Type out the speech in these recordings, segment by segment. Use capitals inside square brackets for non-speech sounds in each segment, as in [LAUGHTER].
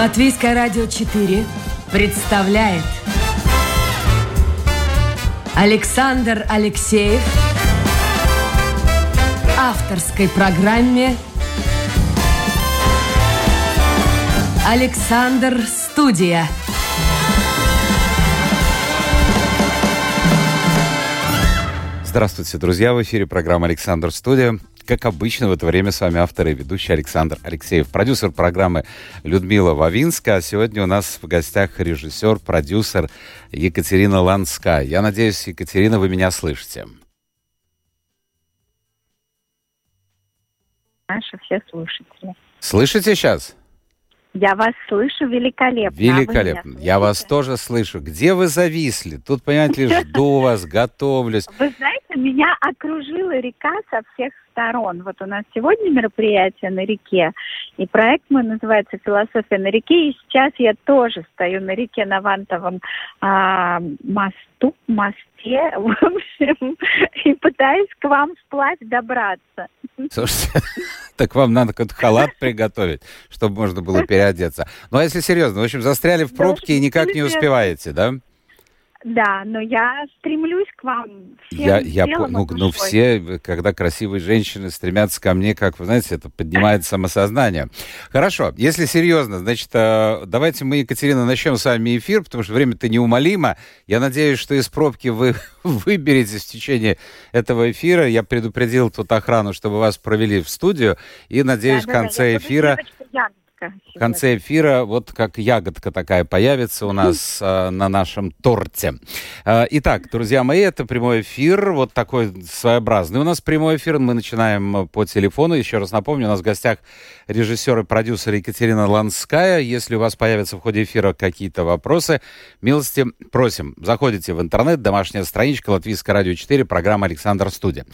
Латвийское радио 4 представляет Александр Алексеев авторской программе Александр Студия. Здравствуйте, друзья! В эфире программа «Александр Студия». Как обычно, в это время с вами автор и ведущий Александр Алексеев, продюсер программы Людмила Вавинска. А сегодня у нас в гостях режиссер, продюсер Екатерина Ланская. Я надеюсь, Екатерина, вы меня слышите. Наши все слушатели. Слышите сейчас? Я вас слышу великолепно. А великолепно. А Я вас тоже слышу. Где вы зависли? Тут, понимаете [LAUGHS] жду вас, готовлюсь. Вы знаете, меня окружила река со всех сторон. Вот у нас сегодня мероприятие на реке, и проект мой называется «Философия на реке», и сейчас я тоже стою на реке на Вантовом а, мосту, мосте, [LAUGHS] в общем, и пытаюсь к вам вплавь добраться. Слушайте, [LAUGHS] так вам надо какой-то халат приготовить, чтобы можно было переодеться. Ну, а если серьезно, в общем, застряли в пробке и никак не успеваете, да? Да, но я стремлюсь к вам. Всем я, я ну, ну, все, когда красивые женщины стремятся ко мне, как вы знаете, это поднимает самосознание. Хорошо, если серьезно, значит, э, давайте мы, Екатерина, начнем с вами эфир, потому что время-то неумолимо. Я надеюсь, что из пробки вы [LAUGHS] выберетесь в течение этого эфира. Я предупредил тут охрану, чтобы вас провели в студию, и надеюсь, да, в конце да, эфира... Девочка, в конце эфира вот как ягодка такая появится у нас э, [LAUGHS] на нашем торте. Э, итак, друзья мои, это прямой эфир, вот такой своеобразный. У нас прямой эфир, мы начинаем по телефону. Еще раз напомню, у нас в гостях режиссер и продюсер Екатерина Ланская. Если у вас появятся в ходе эфира какие-то вопросы, милости просим. Заходите в интернет, домашняя страничка Латвийское радио 4, программа «Александр Студия».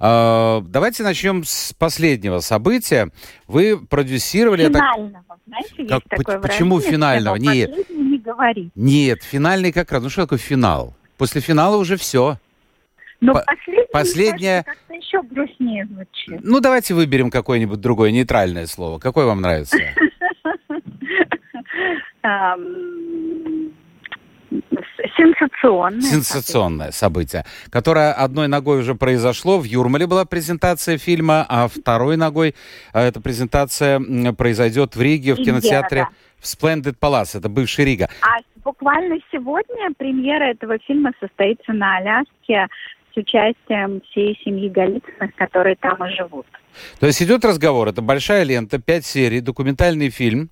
Э, давайте начнем с последнего события. Вы продюсировали... Финального. Знаете, как, есть такое почему финального? Нет. Не. Нет, финальный как раз. Ну что такое финал? После финала уже все. Но По- последняя... как-то еще грустнее звучит. Ну, давайте выберем какое-нибудь другое нейтральное слово. Какое вам нравится? [LAUGHS] Сенсационное. Сенсационное событие, которое одной ногой уже произошло. В Юрмале была презентация фильма, а второй ногой а, эта презентация произойдет в Риге, в кинотеатре в Splendid Palace. Это бывший Рига. А буквально сегодня премьера этого фильма состоится на Аляске с участием всей семьи Голицыных, которые там и живут. То есть идет разговор, это большая лента, пять серий, документальный фильм,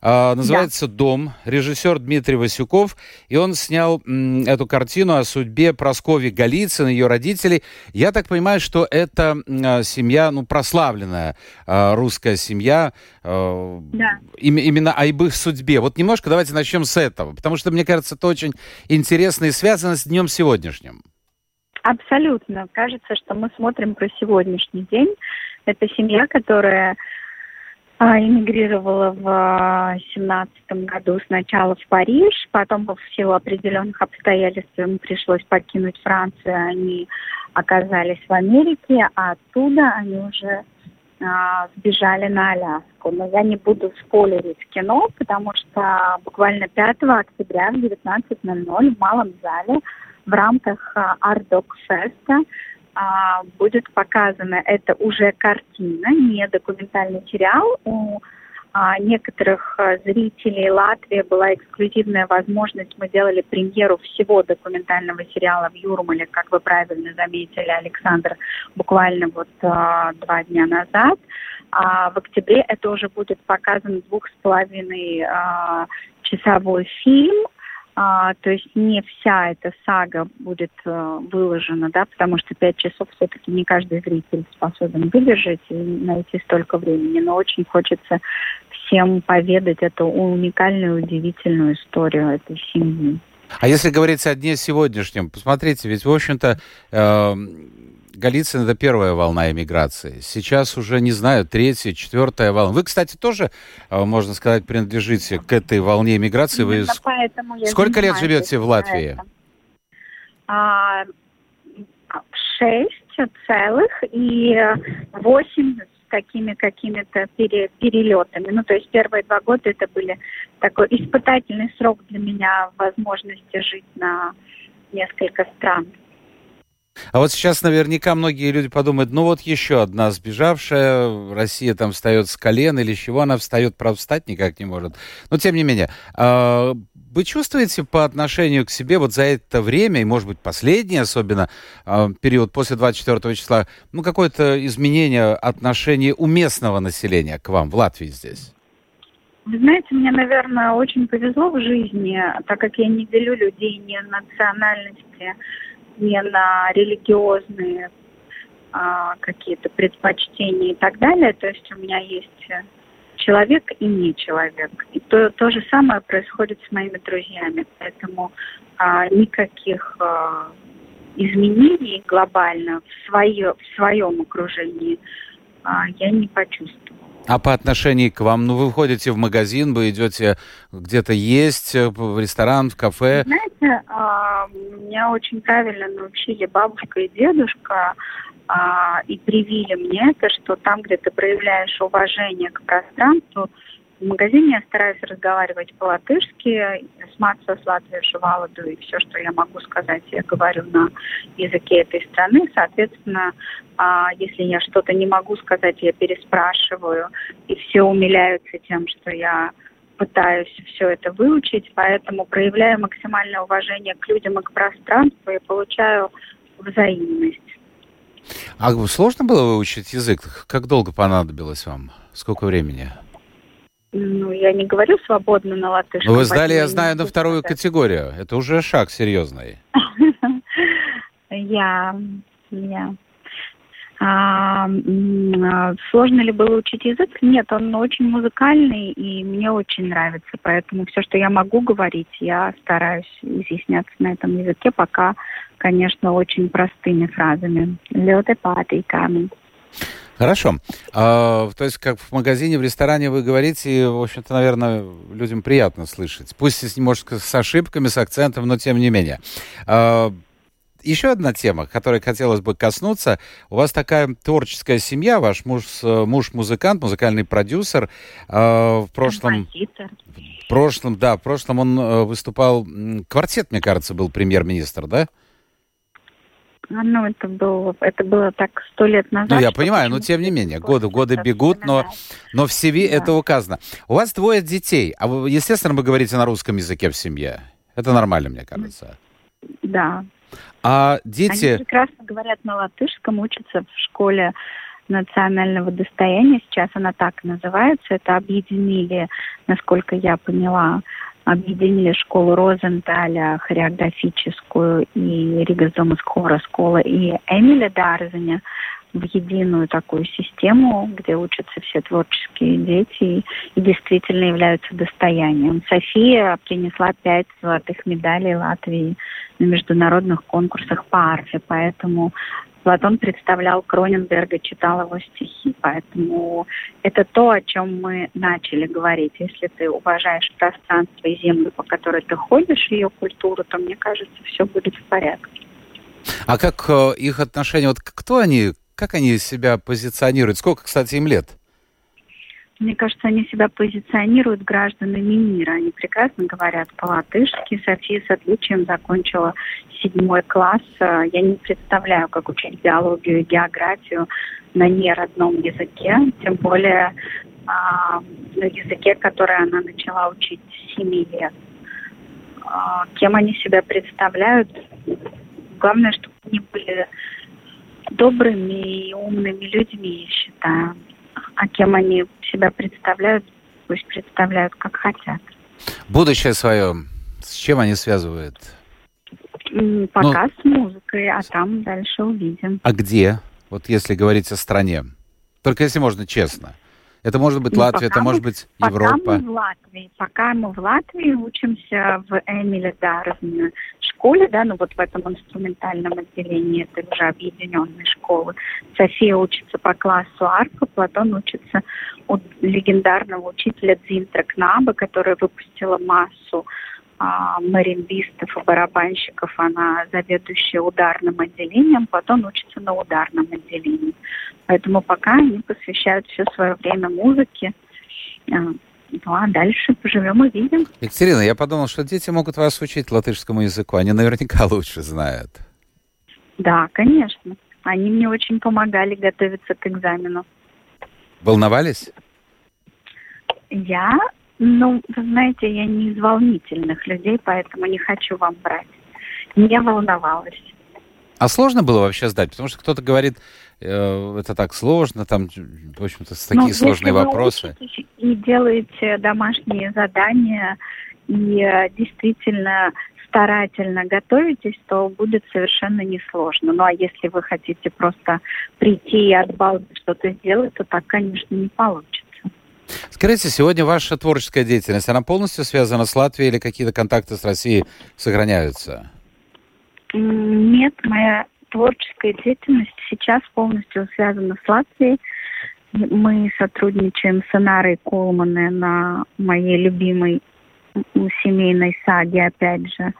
э, называется да. «Дом», режиссер Дмитрий Васюков, и он снял м, эту картину о судьбе Прасковьи Голицын, ее родителей. Я так понимаю, что это э, семья, ну, прославленная э, русская семья, э, да. им, именно о их судьбе. Вот немножко давайте начнем с этого, потому что, мне кажется, это очень интересно и связано с днем сегодняшним. Абсолютно. Кажется, что мы смотрим про сегодняшний день. Это семья, которая а, эмигрировала в семнадцатом году сначала в Париж, потом в силу определенных обстоятельств им пришлось покинуть Францию, они оказались в Америке, а оттуда они уже а, сбежали на Аляску. Но я не буду спойлерить кино, потому что буквально 5 октября в 19.00 в Малом зале в рамках Ардок Феста а, будет показана это уже картина, не документальный сериал. У а, некоторых а, зрителей Латвии была эксклюзивная возможность. Мы делали премьеру всего документального сериала в Юрмале, как вы правильно заметили, Александр, буквально вот а, два дня назад. А в октябре это уже будет показан двух с половиной а, часовой фильм а, то есть не вся эта сага будет а, выложена, да, потому что пять часов все-таки не каждый зритель способен выдержать и найти столько времени, но очень хочется всем поведать эту уникальную, удивительную историю этой семьи. А если говорить о дне сегодняшнем, посмотрите, ведь, в общем-то, э, Голицын – это первая волна эмиграции. Сейчас уже, не знаю, третья, четвертая волна. Вы, кстати, тоже, э, можно сказать, принадлежите к этой волне эмиграции. Вы Сколько лет живете в Латвии? А, шесть целых и восемь такими какими-то пере, перелетами. Ну, то есть первые два года это были такой испытательный срок для меня возможности жить на несколько стран. А вот сейчас наверняка многие люди подумают, ну вот еще одна сбежавшая, Россия там встает с колен или с чего она встает, правда, встать никак не может. Но тем не менее, а, вы чувствуете по отношению к себе вот за это время, и может быть последний особенно а, период после 24 числа, ну какое-то изменение отношения у местного населения к вам в Латвии здесь? Вы знаете, мне, наверное, очень повезло в жизни, так как я не делю людей ни национальности, не на религиозные а, какие-то предпочтения и так далее. То есть у меня есть человек и не человек. И то, то же самое происходит с моими друзьями. Поэтому а, никаких а, изменений глобально в, свое, в своем окружении а, я не почувствовала. А по отношению к вам, ну вы входите в магазин, вы идете где-то есть, э, в ресторан, в кафе? Знаете, а, меня очень правильно научили бабушка и дедушка а, и привили мне это, что там, где ты проявляешь уважение к пространству, в магазине я стараюсь разговаривать по-латышски, с Мацо, с Латвией, Шувалоду, и все, что я могу сказать, я говорю на языке этой страны. Соответственно, а, если я что-то не могу сказать, я переспрашиваю, и все умиляются тем, что я пытаюсь все это выучить, поэтому проявляю максимальное уважение к людям и к пространству и получаю взаимность. А сложно было выучить язык? Как долго понадобилось вам? Сколько времени? Ну, я не говорю свободно на латышском. Вы сдали, я знаю, на вторую категорию. Это уже шаг серьезный. Я, я. А, а, сложно ли было учить язык? Нет, он очень музыкальный, и мне очень нравится. Поэтому все, что я могу говорить, я стараюсь изъясняться на этом языке, пока, конечно, очень простыми фразами. Лёте патый камень. Хорошо. А, то есть, как в магазине, в ресторане вы говорите, в общем-то, наверное, людям приятно слышать. Пусть, может, с ошибками, с акцентом, но тем не менее. А, еще одна тема, которой хотелось бы коснуться. У вас такая творческая семья, ваш муж, муж музыкант, музыкальный продюсер. А, в прошлом... В прошлом, да, в прошлом он э, выступал... Квартет, мне кажется, был премьер-министр, да? А, ну, это было, это было так сто лет назад. Ну, я понимаю, но тем не менее, годы, годы бегут, но, но в CV да. это указано. У вас двое детей, а вы, естественно, вы говорите на русском языке в семье. Это нормально, мне кажется. Да. А дети... Они прекрасно говорят на латышском, учатся в школе национального достояния. Сейчас она так называется. Это объединили, насколько я поняла, объединили школу Розенталя, хореографическую, и Рига Зомасхора школа, и Эмиля Дарзаня в единую такую систему, где учатся все творческие дети и действительно являются достоянием. София принесла пять золотых медалей Латвии на международных конкурсах по арфе, поэтому Платон представлял Кроненберга, читал его стихи, поэтому это то, о чем мы начали говорить. Если ты уважаешь пространство и землю, по которой ты ходишь, ее культуру, то, мне кажется, все будет в порядке. А как э, их отношения, вот кто они, как они себя позиционируют? Сколько, кстати, им лет? Мне кажется, они себя позиционируют гражданами мира. Они прекрасно говорят по-латышски. София с отличием закончила седьмой класс. Я не представляю, как учить биологию и географию на неродном языке, тем более а, на языке, который она начала учить с семи лет. А, кем они себя представляют? Главное, чтобы они были добрыми и умными людьми, я считаю а кем они себя представляют, пусть представляют, как хотят. Будущее свое, с чем они связывают? Пока ну, с музыкой, а там дальше увидим. А где? Вот если говорить о стране. Только если можно честно. Это может быть ну, Латвия, это мы, может быть Европа. Пока мы в Латвии, пока мы в Латвии учимся в Эмиле Дарзне школе, да, ну вот в этом инструментальном отделении, это уже объединенные школы. София учится по классу арфа, Платон учится у легендарного учителя Дзинтра Кнаба, которая выпустила массу а, и барабанщиков, она заведующая ударным отделением, Платон учится на ударном отделении. Поэтому пока они посвящают все свое время музыке. А, ну а дальше поживем и видим. Екатерина, я подумал, что дети могут вас учить латышскому языку. Они наверняка лучше знают. Да, конечно. Они мне очень помогали готовиться к экзамену. Волновались? Я, ну, вы знаете, я не из волнительных людей, поэтому не хочу вам брать. Не волновалась. А сложно было вообще сдать? Потому что кто-то говорит, э, это так сложно, там, в общем-то, такие ну, сложные вопросы. И делаете домашние задания, и э, действительно старательно готовитесь, то будет совершенно несложно. Ну а если вы хотите просто прийти и от балды что-то сделать, то так, конечно, не получится. Скажите, сегодня ваша творческая деятельность, она полностью связана с Латвией или какие-то контакты с Россией сохраняются? Нет, моя творческая деятельность сейчас полностью связана с Латвией. Мы сотрудничаем с Инарой Колмане на моей любимой семейной саге, опять же.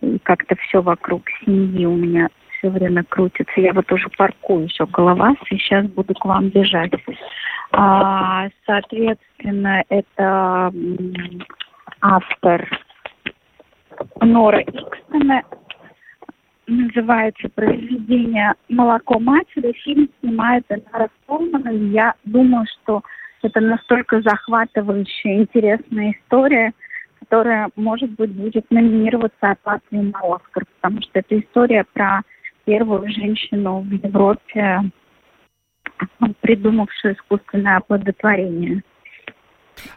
И как-то все вокруг семьи у меня все время крутится. Я вот уже паркуюсь около вас, и сейчас буду к вам бежать. А, соответственно, это автор Нора Икстона. Называется произведение «Молоко матери». Фильм снимает Энара Колман. И я думаю, что это настолько захватывающая, интересная история, которая, может быть, будет номинироваться от Латвии на Оскар, потому что это история про первую женщину в Европе, придумавшую искусственное оплодотворение.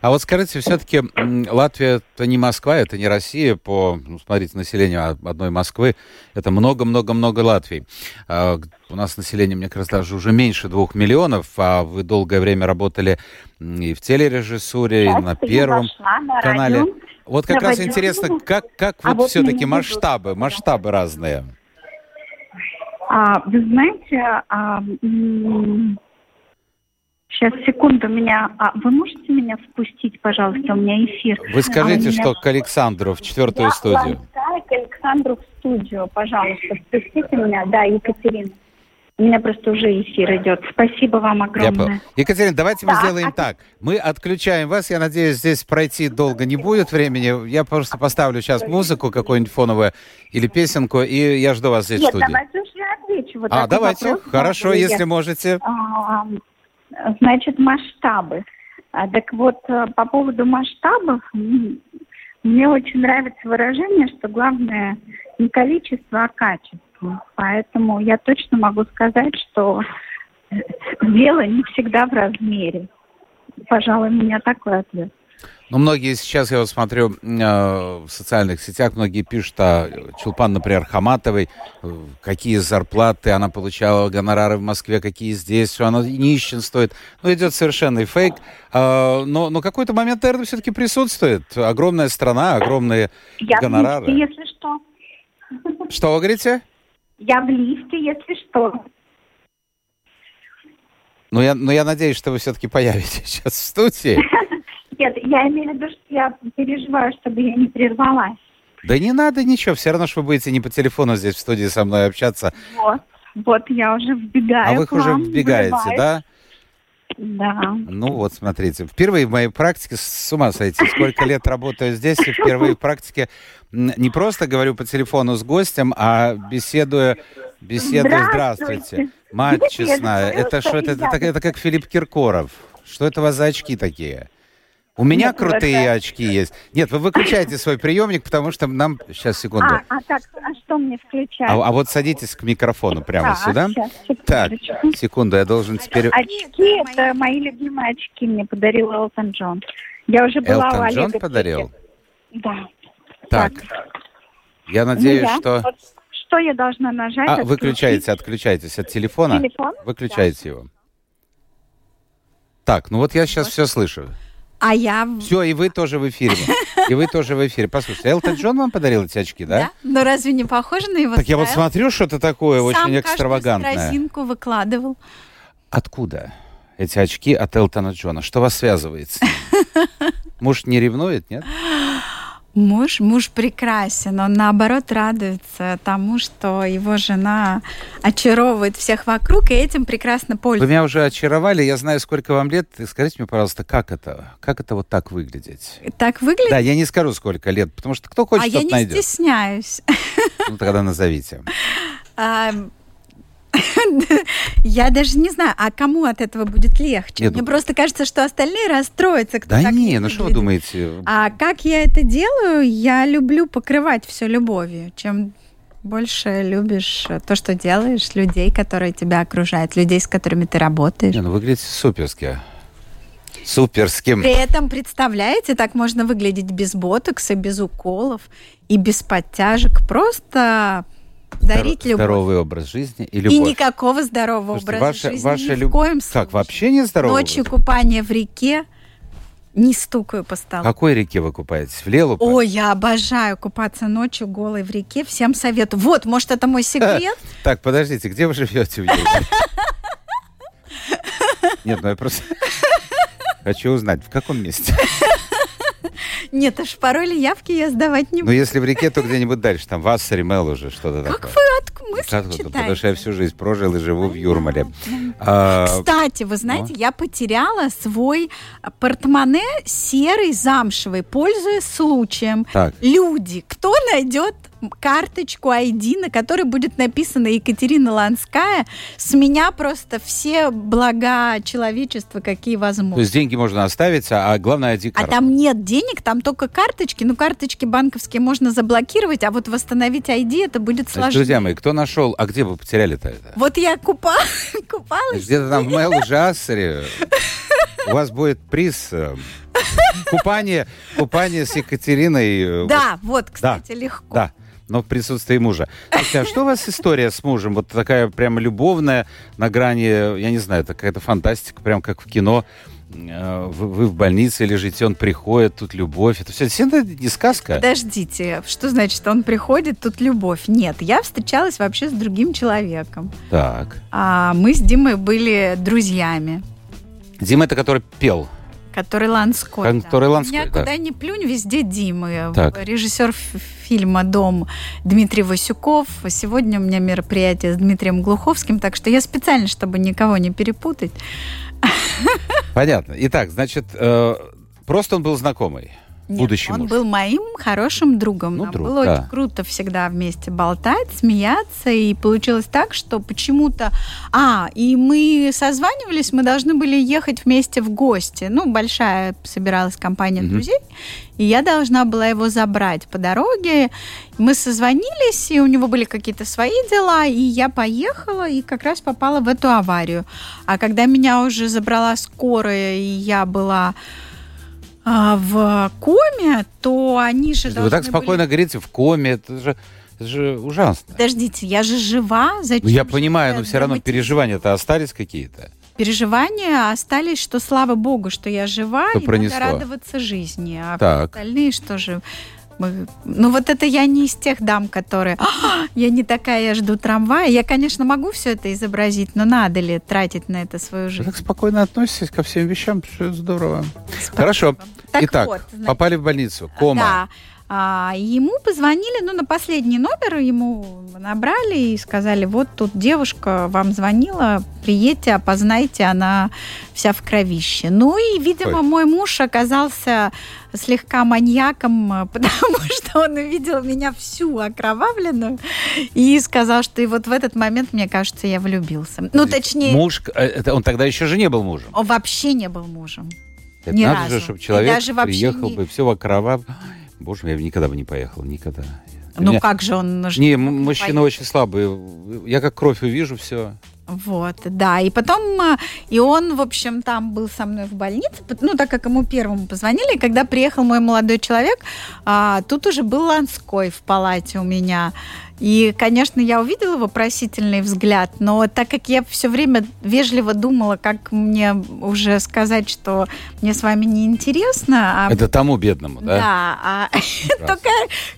А вот скажите, все-таки Латвия это не Москва, это не Россия. По, ну, смотрите, населению одной Москвы это много-много-много Латвий. А, у нас население, мне кажется, даже уже меньше двух миллионов, а вы долгое время работали и в телережиссуре, Сейчас и на Первом на канале. Радио, вот как раз интересно, как, как а вот, вот все-таки масштабы, масштабы разные. А, вы знаете, а, сейчас секунду меня. А, вы можете меня впустить, пожалуйста, у меня эфир. Вы скажите, а меня... что к Александру в четвертую Я студию. Я к Александру в студию, пожалуйста, впустите меня. Да, Екатерина. У меня просто уже эфир идет. Спасибо вам огромное. Я Екатерина, давайте да, мы сделаем а... так. Мы отключаем вас. Я надеюсь, здесь пройти долго не будет времени. Я просто поставлю сейчас музыку какую-нибудь фоновую или песенку, и я жду вас здесь Нет, в студии. давайте уже отвечу. Вот а, давайте. Вопрос, Хорошо, если я... можете. А, значит, масштабы. А, так вот, э, по поводу масштабов, мне очень нравится выражение, что главное не количество, а качество. Поэтому я точно могу сказать, что э, дело не всегда в размере. Пожалуй, у меня такой ответ. Ну, многие сейчас, я вот смотрю э, в социальных сетях, многие пишут о Чулпан, например, Хаматовой, э, какие зарплаты она получала, гонорары в Москве, какие здесь, что она нищенствует. Ну, идет совершенный фейк. Э, но, но какой-то момент, наверное, все-таки присутствует. Огромная страна, огромные я гонорары. Я если что. Что вы говорите? Я в лифте, если что. Ну, я, но я надеюсь, что вы все-таки появитесь [LAUGHS] сейчас в студии. [LAUGHS] Нет, я имею в виду, что я переживаю, чтобы я не прервалась. Да не надо ничего, все равно, что вы будете не по телефону здесь в студии со мной общаться. Вот, вот я уже вбегаю А вы уже вбегаете, да? Да. Ну вот, смотрите, впервые в моей практике, с ума сойти, сколько лет работаю здесь, и впервые в практике не просто говорю по телефону с гостем, а беседуя, беседуя, здравствуйте. здравствуйте. Мать честная, это что, это, это, это, это как Филипп Киркоров. Что это у вас за очки такие? У меня Нет, крутые это... очки есть. Нет, вы выключайте свой приемник, потому что нам... Сейчас, секунду. А, а, так, а что мне включать? А, а вот садитесь к микрофону прямо да, сюда. Сейчас, так, секунду, я должен теперь... Очки, это мои любимые очки мне подарил Элтон Джон. Я уже была Элтон Джон подарил? Да. Так, так. я надеюсь, ну, я. что... Вот что я должна нажать? А, выключайте, отключайтесь от телефона. Телефон? Выключайте да. его. Так, ну вот я сейчас вот. все слышу. А я... Все, и вы тоже в эфире. [LAUGHS] И вы тоже в эфире. Послушайте, Элтон Джон вам подарил эти очки, да? Да, но разве не похоже на его Так я вот смотрю, что-то такое Сам очень экстравагантное. Сам разинку выкладывал. Откуда эти очки от Элтона Джона? Что вас связывает с ним? [LAUGHS] Муж не ревнует, нет? Муж, муж прекрасен, он наоборот радуется тому, что его жена очаровывает всех вокруг, и этим прекрасно пользуется. Вы меня уже очаровали, я знаю, сколько вам лет. Скажите мне, пожалуйста, как это? Как это вот так выглядеть? Так выглядит? Да, я не скажу, сколько лет, потому что кто хочет, а тот я не найдет. стесняюсь. Ну, тогда назовите. [LAUGHS] [LAUGHS] Я даже не знаю, а кому от этого будет легче? Нет, Мне ну... просто кажется, что остальные расстроятся. Кто да так не, не ну что вы думаете? А как я это делаю? Я люблю покрывать все любовью. Чем больше любишь то, что делаешь, людей, которые тебя окружают, людей, с которыми ты работаешь. Не, ну выглядите суперски. Суперским. При этом, представляете, так можно выглядеть без ботокса, без уколов и без подтяжек. Просто дарить любовь. Здоровый образ жизни и любовь. И никакого здорового Слушайте, образа ваша, жизни ваша ни люб... в коем случае. Как, вообще не здоровый Ночью купание в реке, не стукаю по столу. В какой реке вы купаетесь? В Лелупе? Ой, я обожаю купаться ночью голой в реке. Всем советую. Вот, может, это мой секрет? [LAUGHS] Так, подождите, где вы живете в? [LAUGHS] Нет, ну я просто [LAUGHS] хочу узнать, в каком месте? Нет, аж пароли явки я сдавать не буду. Ну, если в реке, то где-нибудь дальше, там Вассаримел уже, что-то такое. Как вы от мысли читаете? Потому что я всю жизнь прожил и живу в Юрмале. А, Кстати, вы знаете, ну? я потеряла свой портмоне серый, замшевый, пользуясь случаем. Люди, кто найдет карточку ID, на которой будет написано Екатерина Ланская, с меня просто все блага человечества, какие возможны. То есть деньги можно оставить, а главное ID А там нет денег, там только карточки. Ну, карточки банковские можно заблокировать, а вот восстановить ID это будет сложнее. Друзья мои, кто нашел, а где вы потеряли-то это? Вот я купа... [LAUGHS] купалась. Где-то там в Мэлу Джассере. У вас будет приз э, Купание, купание с Екатериной. Э, да, вот, кстати, легко. Да но в присутствии мужа. Слушайте, а что у вас история с мужем? Вот такая прямо любовная, на грани, я не знаю, это какая-то фантастика, прям как в кино. Э, вы, вы в больнице лежите, он приходит, тут любовь. Это все действительно не сказка. Подождите, что значит, он приходит, тут любовь? Нет, я встречалась вообще с другим человеком. Так. А мы с Димой были друзьями. Дима это который пел. Который Ланской. Который да. Ланской, Меня да. куда ни плюнь, везде Дима. Так. Режиссер фильма «Дом» Дмитрий Васюков. Сегодня у меня мероприятие с Дмитрием Глуховским, так что я специально, чтобы никого не перепутать. Понятно. Итак, значит, э, просто он был знакомый. Нет, будущий он муж. был моим хорошим другом. Ну, Нам друг, было да. очень круто всегда вместе болтать, смеяться. И получилось так, что почему-то... А, и мы созванивались, мы должны были ехать вместе в гости. Ну, большая собиралась компания Мгм. друзей. И я должна была его забрать по дороге. Мы созвонились, и у него были какие-то свои дела, и я поехала, и как раз попала в эту аварию. А когда меня уже забрала скорая, и я была а, в коме, то они же Вы должны так спокойно были... говорите, в коме, это же, это же ужасно. Подождите, я же жива, зачем Ну, я понимаю, но все равно переживания-то остались какие-то. Переживания остались, что слава богу, что я жива, Что и пронесло. надо радоваться жизни. А Так. остальные что же... Мы- Ну вот это я не из тех дам, которые «А, я не такая, я жду трамвая. Я, конечно, могу все это изобразить, но надо ли тратить на это свою Вы жизнь? так спокойно относитесь ко всем вещам, все здорово. Хорошо. Так Итак, вот, значит, попали в больницу, кома. Да. А, ему позвонили, ну, на последний номер ему набрали и сказали, вот тут девушка вам звонила, приедьте, опознайте, она вся в кровище. Ну и, видимо, Ой. мой муж оказался слегка маньяком, [LAUGHS] потому что он увидел меня всю окровавленную и сказал, что и вот в этот момент, мне кажется, я влюбился. Ну, точнее, Муж, э, он тогда еще же не был мужем. он вообще не был мужем. Это Ни надо разу. же, чтобы человек приехал не- бы, все окровав. Боже мой, я бы никогда бы не поехал, никогда. Ну, меня- как же он... ж- Не, мужчина очень слабый. Я как кровь увижу, все. Вот, да. И потом, а, и он, в общем, там был со мной в больнице, ну, так как ему первому позвонили, и когда приехал мой молодой человек, а, тут уже был Ланской в палате у меня. И, конечно, я увидела вопросительный взгляд, но так как я все время вежливо думала, как мне уже сказать, что мне с вами не интересно, а Это тому бедному, да? да, а [LAUGHS] только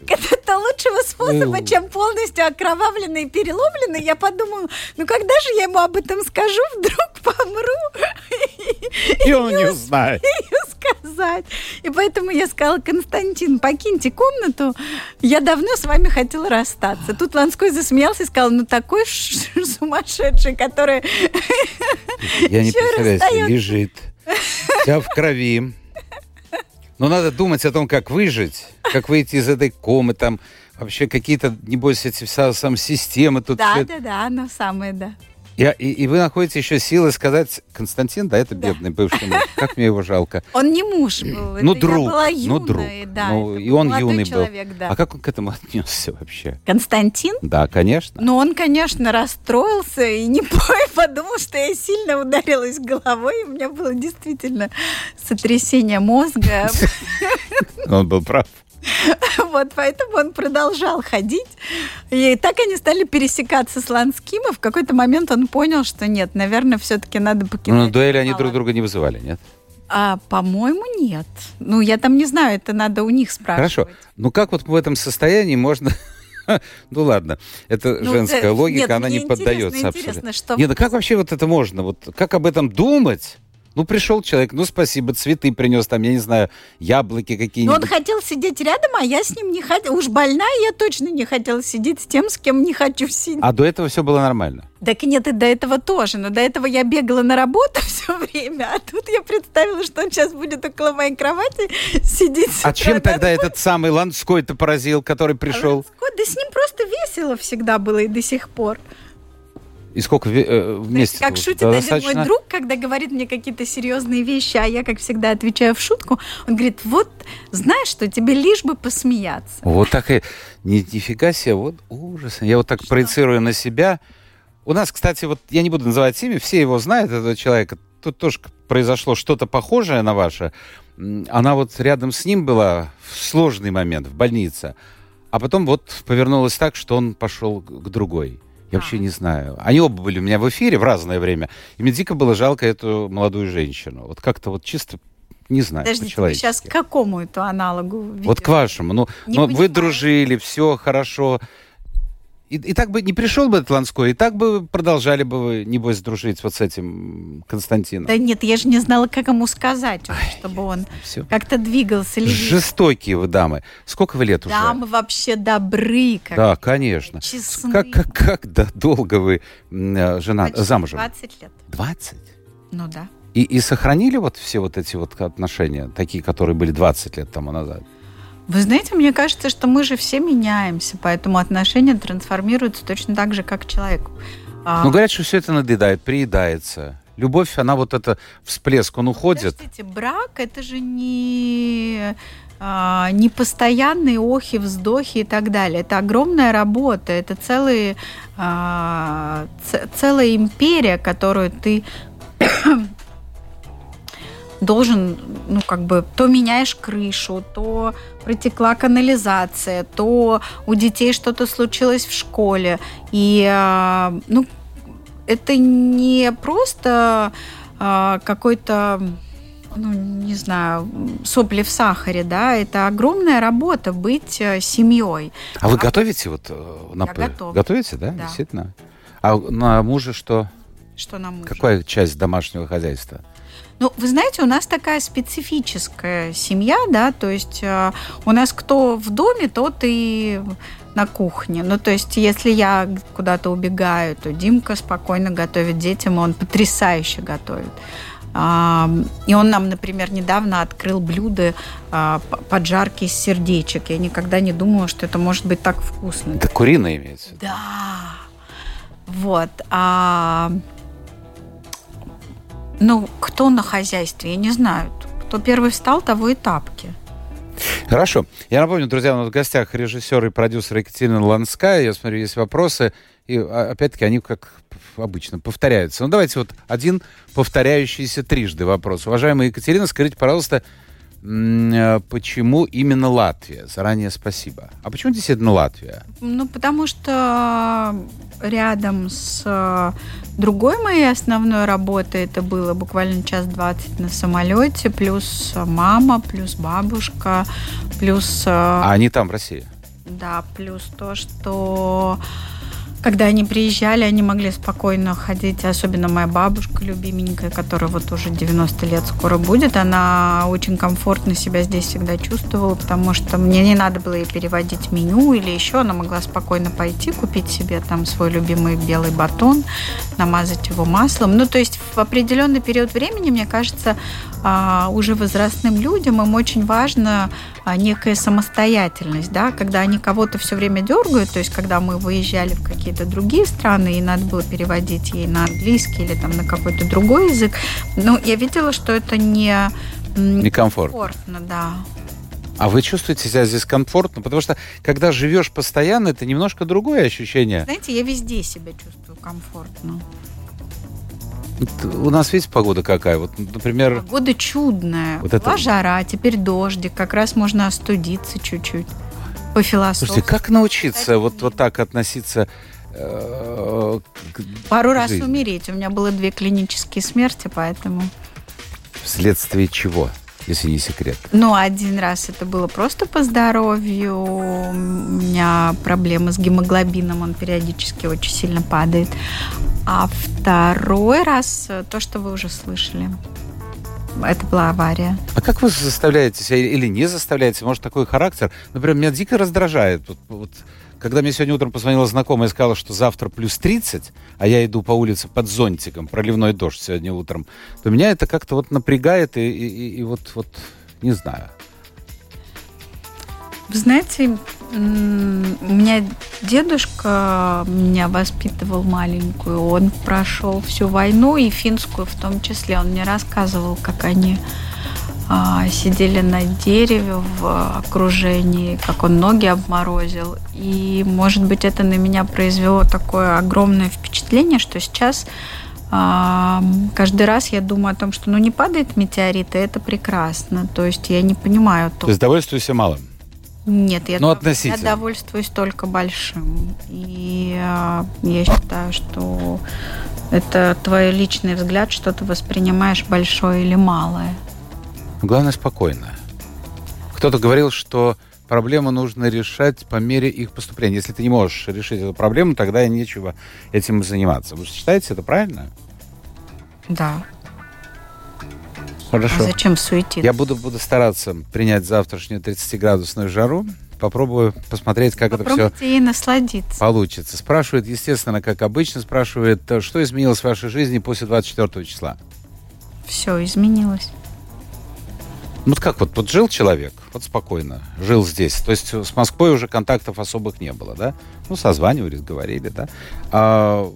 это лучшего способа, Ну. чем полностью окровавленный и переломленный. Я подумала, ну когда же я ему об этом скажу, вдруг помру? [LAUGHS] И он не узнает. И сказать. И поэтому я сказала, Константин, покиньте комнату, я давно с вами хотела расстаться. Тут Ланской засмеялся и сказал, ну такой сумасшедший, который... Я не представляю, лежит, вся в крови. Но надо думать о том, как выжить, как выйти из этой комы, там вообще какие-то, небось, эти вся сам системы тут. Да, да, да, оно самое, да. И, и, и вы находите еще силы сказать, Константин, да, это бедный да. бывший муж, как мне его жалко. Он не муж был, ну, друг, я была юной, ну, друг. да. Ну, и он юный человек, был. Да. А как он к этому отнесся вообще? Константин? Да, конечно. Ну, он, конечно, расстроился и не [LAUGHS] подумал, что я сильно ударилась головой. У меня было действительно сотрясение мозга. [LAUGHS] Он был прав. [LAUGHS] Вот, поэтому он продолжал ходить. И так они стали пересекаться с Ланским, и в какой-то момент он понял, что нет, наверное, все-таки надо покидать. Ну, дуэли они друг друга не вызывали, нет? А, по-моему, нет. Ну, я там не знаю, это надо у них спрашивать. Хорошо. Ну, как вот в этом состоянии можно [LAUGHS] ну ладно, это ну, женская логика, нет, она не поддается абсолютно. Что... Нет, ну как вообще вот это можно? Вот как об этом думать? Ну, пришел человек, ну, спасибо, цветы принес там, я не знаю, яблоки какие-нибудь. Но он хотел сидеть рядом, а я с ним не хотела. Уж больная я точно не хотела сидеть с тем, с кем не хочу сидеть. А до этого все было нормально? Так нет, и до этого тоже. Но до этого я бегала на работу [LAUGHS] все время, а тут я представила, что он сейчас будет около моей кровати сидеть. А чем тогда этот самый Ланской-то поразил, который пришел? А Ланской, да с ним просто весело всегда было и до сих пор. И сколько э, вместе? Как шутит да, один достаточно... мой друг, когда говорит мне какие-то серьезные вещи, а я, как всегда, отвечаю в шутку, он говорит, вот, знаешь что, тебе лишь бы посмеяться. Вот так и... Ни, нифига себе, вот ужас. Я вот так что? проецирую на себя. У нас, кстати, вот я не буду называть имя, все его знают, этого человека. Тут тоже произошло что-то похожее на ваше. Она вот рядом с ним была в сложный момент, в больнице. А потом вот повернулось так, что он пошел к другой. Я вообще не знаю. Они оба были у меня в эфире в разное время. И мне дико было жалко эту молодую женщину. Вот как-то вот чисто не знаю, Подождите, вы сейчас к какому эту аналогу ведете? Вот к вашему. Ну, ну вы дружили, все хорошо. И, и так бы не пришел бы этот Ланской, и так бы продолжали бы вы, небось, дружить вот с этим Константином. Да нет, я же не знала, как ему сказать, Ай, чтобы он как-то двигался. Или... Жестокие вы дамы. Сколько вы лет дамы уже? Дамы вообще добры. Как да, конечно. Честны. Как, как, как да, долго вы э, жена, Почти замужем? 20 лет. 20? Ну да. И, и сохранили вот все вот эти вот отношения, такие, которые были 20 лет тому назад? Вы знаете, мне кажется, что мы же все меняемся, поэтому отношения трансформируются точно так же, как человек. А ну, говорят, что все это надоедает, приедается. Любовь, она вот это всплеск, он уходит. Подождите, брак это же не а, не постоянные охи, вздохи и так далее. Это огромная работа, это целые, а, целая империя, которую ты должен, ну, как бы, то меняешь крышу, то протекла канализация, то у детей что-то случилось в школе. И, а, ну, это не просто а, какой-то ну, не знаю, сопли в сахаре, да, это огромная работа быть э, семьей. А вы а готовите вот э, на Я готов. Готовите, да? да? Действительно. А на мужа что? Что на мужа? Какая часть домашнего хозяйства? Ну, вы знаете, у нас такая специфическая семья, да, то есть э, у нас кто в доме, тот и на кухне. Ну, то есть, если я куда-то убегаю, то Димка спокойно готовит детям, он потрясающе готовит. И он нам, например, недавно открыл блюдо а, поджарки из сердечек. Я никогда не думала, что это может быть так вкусно. Это куриное имеется? Да. Вот. Ну, кто на хозяйстве, я не знаю. Кто первый встал, того и тапки. Хорошо. Я напомню, друзья, у нас в гостях режиссер и продюсер Екатерина Ланская. Я смотрю, есть вопросы. И а, опять-таки они, как обычно, повторяются. Ну, давайте вот один повторяющийся трижды вопрос. Уважаемая Екатерина, скажите, пожалуйста, Э, почему именно Латвия? Заранее спасибо. А почему действительно Латвия? Ну, потому что рядом с э, другой моей основной работой это было буквально час двадцать на самолете, плюс мама, плюс бабушка, плюс... Э, а они там, в России? Да, плюс то, что Когда они приезжали, они могли спокойно ходить, особенно моя бабушка любименькая, которая вот уже 90 лет скоро будет, она очень комфортно себя здесь всегда чувствовала, потому что мне не надо было ей переводить меню или еще, она могла спокойно пойти, купить себе там свой любимый белый батон, намазать его маслом. Ну, то есть в определенный период времени, мне кажется, а, уже возрастным людям им очень важно а, некая самостоятельность, да, когда они кого-то все время дергают, то есть когда мы выезжали в какие-то другие страны, и надо было переводить ей на английский или там на какой-то другой язык, ну, я видела, что это не... Некомфортно. комфортно, да. А вы чувствуете себя здесь комфортно? Потому что, когда живешь постоянно, это немножко другое ощущение. Знаете, я везде себя чувствую комфортно. У нас, видите, погода какая? Вот, например... Погода чудная. Вот Была это... жара, теперь дождик. Как раз можно остудиться чуть-чуть. По философии. Слушайте, как научиться вот, вот так относиться Пару раз жизни? умереть. У меня было две клинические смерти, поэтому... Вследствие чего? если не секрет? Ну, один раз это было просто по здоровью. У меня проблемы с гемоглобином, он периодически очень сильно падает. А второй раз э, то, что вы уже слышали. Это была авария. А как вы заставляете себя или не заставляете? Может, такой характер? Например, меня дико раздражает. Вот, вот, когда мне сегодня утром позвонила знакомая и сказала, что завтра плюс 30, а я иду по улице под зонтиком, проливной дождь сегодня утром, то меня это как-то вот напрягает и, и, и вот, вот не знаю. Вы знаете, у меня дедушка меня воспитывал маленькую. Он прошел всю войну и финскую в том числе. Он мне рассказывал, как они сидели на дереве в окружении, как он ноги обморозил. И, может быть, это на меня произвело такое огромное впечатление, что сейчас а, каждый раз я думаю о том, что ну не падает метеорит, и это прекрасно. То есть я не понимаю. То, то есть довольствуешься малым? Нет, я, ну, относительно. я довольствуюсь только большим. И а, я считаю, что это твой личный взгляд, что ты воспринимаешь большое или малое. Главное, спокойно. Кто-то говорил, что проблемы нужно решать по мере их поступления. Если ты не можешь решить эту проблему, тогда и нечего этим заниматься. Вы считаете это правильно? Да. Хорошо. А зачем суетиться? Я буду, буду стараться принять завтрашнюю 30-градусную жару. Попробую посмотреть, как Попробуйте это все и насладиться. получится. Спрашивает, естественно, как обычно, спрашивает, что изменилось в вашей жизни после 24 числа? Все изменилось. Ну как вот, вот жил человек, вот спокойно, жил здесь. То есть с Москвой уже контактов особых не было, да? Ну, созванивались, говорили, да? А,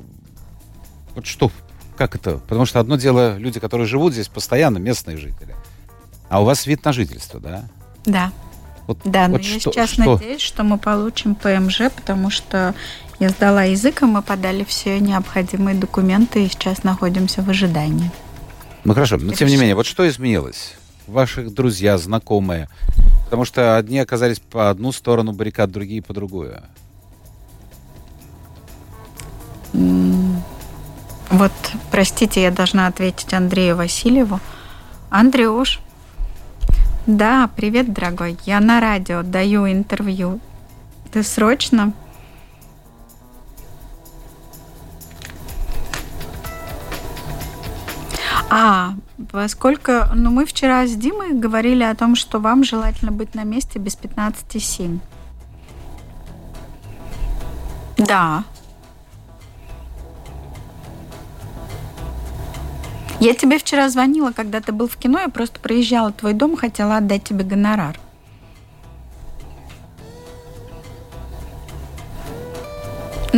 вот что, как это? Потому что одно дело люди, которые живут здесь постоянно, местные жители. А у вас вид на жительство, да? Да. Вот, да, вот но что, я сейчас что? надеюсь, что мы получим ПМЖ, потому что я сдала язык, и мы подали все необходимые документы, и сейчас находимся в ожидании. Ну хорошо, но тем не менее, вот что изменилось? Ваших друзья, знакомые? Потому что одни оказались по одну сторону баррикад, другие по другую. Вот, простите, я должна ответить Андрею Васильеву. Андрюш, да, привет, дорогой. Я на радио даю интервью. Ты срочно? А, Поскольку, ну, мы вчера с Димой говорили о том, что вам желательно быть на месте без 15,7. Да. Я тебе вчера звонила, когда ты был в кино, я просто проезжала твой дом, хотела отдать тебе гонорар.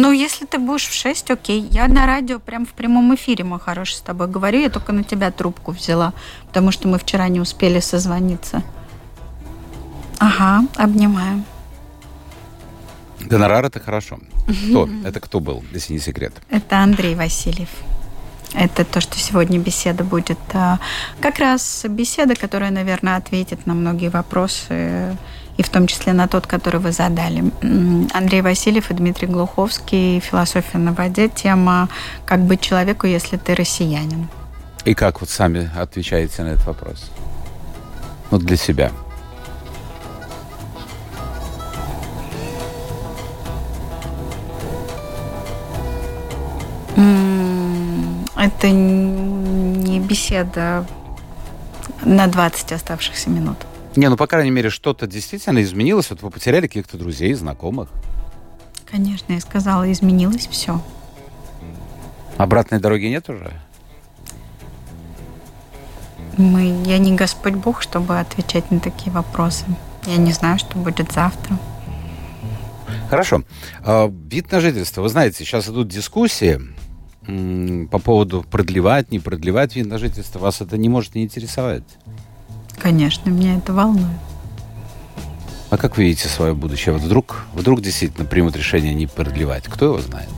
Ну, если ты будешь в 6, окей. Я на радио прям в прямом эфире, мой хороший, с тобой говорю. Я только на тебя трубку взяла, потому что мы вчера не успели созвониться. Ага, обнимаю. Гонорар это хорошо. Кто? [LAUGHS] Это кто был, если не секрет? Это Андрей Васильев. Это то, что сегодня беседа будет. А, как раз беседа, которая, наверное, ответит на многие вопросы и в том числе на тот, который вы задали. Андрей Васильев и Дмитрий Глуховский «Философия на воде». Тема «Как быть человеку, если ты россиянин». И как вот сами отвечаете на этот вопрос? Ну, для себя. Это не беседа на 20 оставшихся минут. Не, ну, по крайней мере, что-то действительно изменилось. Вот вы потеряли каких-то друзей, знакомых. Конечно, я сказала, изменилось все. Обратной дороги нет уже? Мы, я не Господь Бог, чтобы отвечать на такие вопросы. Я не знаю, что будет завтра. Хорошо. А, вид на жительство. Вы знаете, сейчас идут дискуссии по поводу продлевать, не продлевать вид на жительство. Вас это не может не интересовать? Конечно, меня это волнует. А как вы видите свое будущее? Вот вдруг, вдруг действительно примут решение не продлевать? Кто его знает?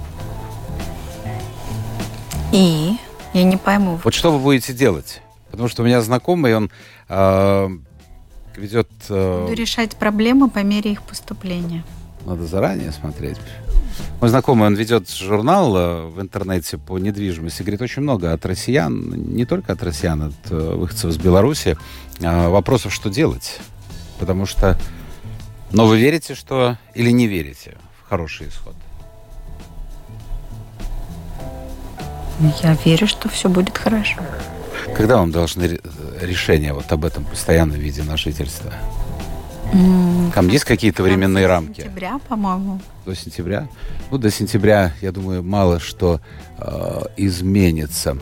И? Я не пойму. Вот что вы будете делать? Потому что у меня знакомый, он э, ведет... Э... Буду решать проблемы по мере их поступления. Надо заранее смотреть. Мой знакомый, он ведет журнал э, в интернете по недвижимости. Говорит, очень много от россиян, не только от россиян, от выходцев из Беларуси, вопросов, что делать. Потому что... Но вы верите, что... Или не верите в хороший исход? Я верю, что все будет хорошо. Когда вам должны решения вот об этом постоянном виде на жительство? Там есть какие-то временные рамки? До сентября, по-моему. До сентября? Ну, до сентября, я думаю, мало что э, изменится.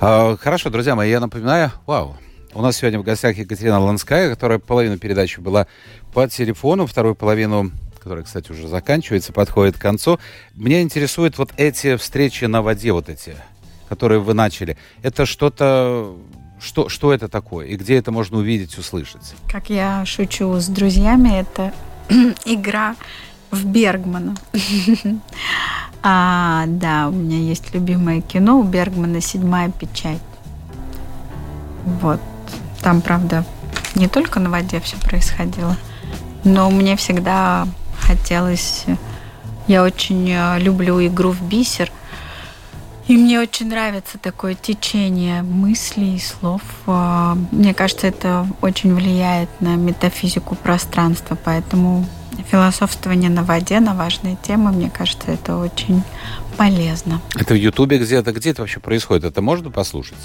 Э, хорошо, друзья мои, я напоминаю, вау, у нас сегодня в гостях Екатерина Ланская, которая половину передачи была по телефону, вторую половину которая, кстати, уже заканчивается, подходит к концу. Меня интересуют вот эти встречи на воде, вот эти, которые вы начали. Это что-то что, что это такое и где это можно увидеть, услышать? Как я шучу с друзьями, это [CLEARS THROAT] игра в Бергмана. [LAUGHS] а, да, у меня есть любимое кино у Бергмана «Седьмая печать». Вот. Там, правда, не только на воде все происходило, но мне всегда хотелось... Я очень э, люблю игру в бисер – и мне очень нравится такое течение мыслей и слов. А, мне кажется, это очень влияет на метафизику пространства, поэтому философствование на воде на важные темы, мне кажется, это очень полезно. Это в Ютубе где-то? Где это вообще происходит? Это можно послушать?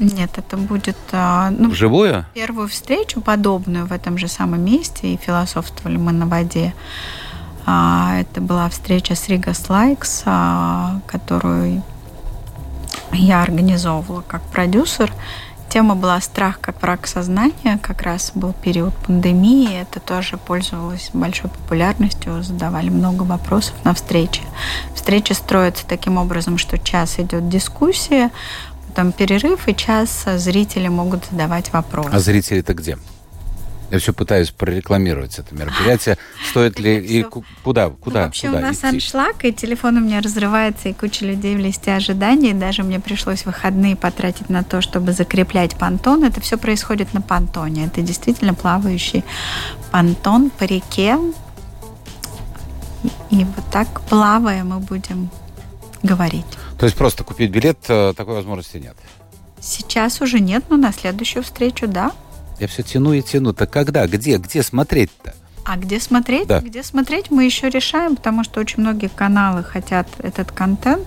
Нет, это будет... А, ну, Вживую? Первую встречу подобную в этом же самом месте, и философствовали мы на воде. А, это была встреча с Рига Слайкс, которую я организовывала как продюсер. Тема была «Страх как враг сознания». Как раз был период пандемии. Это тоже пользовалось большой популярностью. Задавали много вопросов на встрече. Встреча строится таким образом, что час идет дискуссия, потом перерыв, и час зрители могут задавать вопросы. А зрители-то где? Я все пытаюсь прорекламировать это мероприятие. [LAUGHS] Стоит ли и куда, куда, ну, вообще куда у нас идти? аншлаг, и телефон у меня разрывается, и куча людей в листе ожиданий. Даже мне пришлось выходные потратить на то, чтобы закреплять понтон. Это все происходит на понтоне. Это действительно плавающий понтон по реке. И вот так плавая мы будем говорить. То есть просто купить билет э, такой возможности нет? Сейчас уже нет, но на следующую встречу, да. Я все тяну и тяну. Так когда? Где? Где смотреть-то? А где смотреть? Да. Где смотреть мы еще решаем, потому что очень многие каналы хотят этот контент.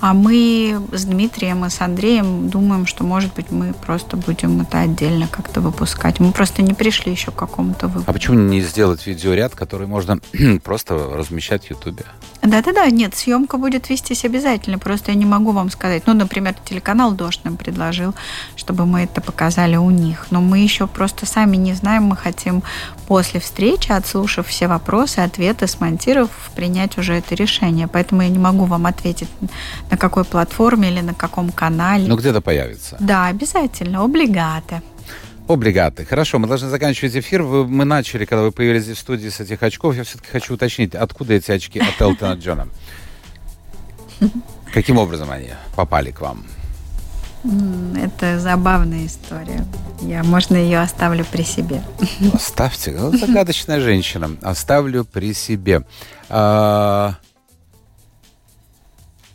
А мы с Дмитрием и с Андреем думаем, что, может быть, мы просто будем это отдельно как-то выпускать. Мы просто не пришли еще к какому-то выводу. А почему не сделать видеоряд, который можно [CLEARS THROAT] просто размещать в Ютубе? Да-да-да, нет, съемка будет вестись обязательно, просто я не могу вам сказать. Ну, например, телеканал «Дождь» нам предложил, чтобы мы это показали у них. Но мы еще просто сами не знаем, мы хотим после встречи, отслушав все вопросы, ответы, смонтировав, принять уже это решение. Поэтому я не могу вам ответить, на какой платформе или на каком канале. Ну, где-то появится. Да, обязательно, облигаты. Облигаты. Хорошо, мы должны заканчивать эфир. Вы, мы начали, когда вы появились здесь в студии с этих очков. Я все-таки хочу уточнить, откуда эти очки от Элтона Джона? Каким образом они попали к вам? Это забавная история. Я, можно, ее оставлю при себе. Оставьте. Ну, загадочная женщина. Оставлю при себе. А...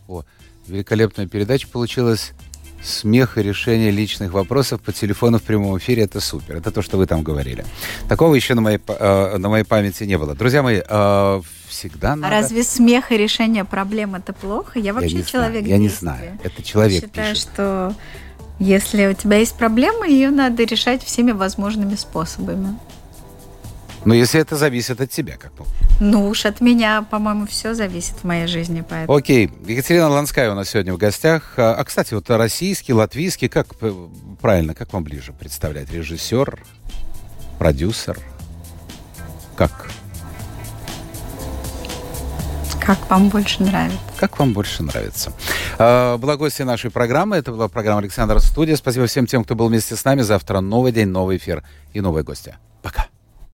О, великолепная передача получилась. смех и решение личных вопросов по телефону в прямом эфире – это супер. Это то, что вы там говорили. Такого еще на моей, э, на моей памяти не было. Друзья мои, э, всегда а надо... А разве смех и решение проблем – это плохо? Я вообще я человек знаю, Я не знаю. Это человек Я считаю, пишет. что если у тебя есть проблема, ее надо решать всеми возможными способами. Но если это зависит от тебя, как бы. Ну уж от меня, по-моему, все зависит в моей жизни. Поэтому. Окей. Екатерина Ланская у нас сегодня в гостях. А, а, кстати, вот российский, латвийский, как правильно, как вам ближе представлять? Режиссер, продюсер? Как? Как вам больше нравится? Как вам больше нравится. А, была гостья нашей программы. Это была программа Александра Студия. Спасибо всем тем, кто был вместе с нами. Завтра новый день, новый эфир и новые гости. Пока.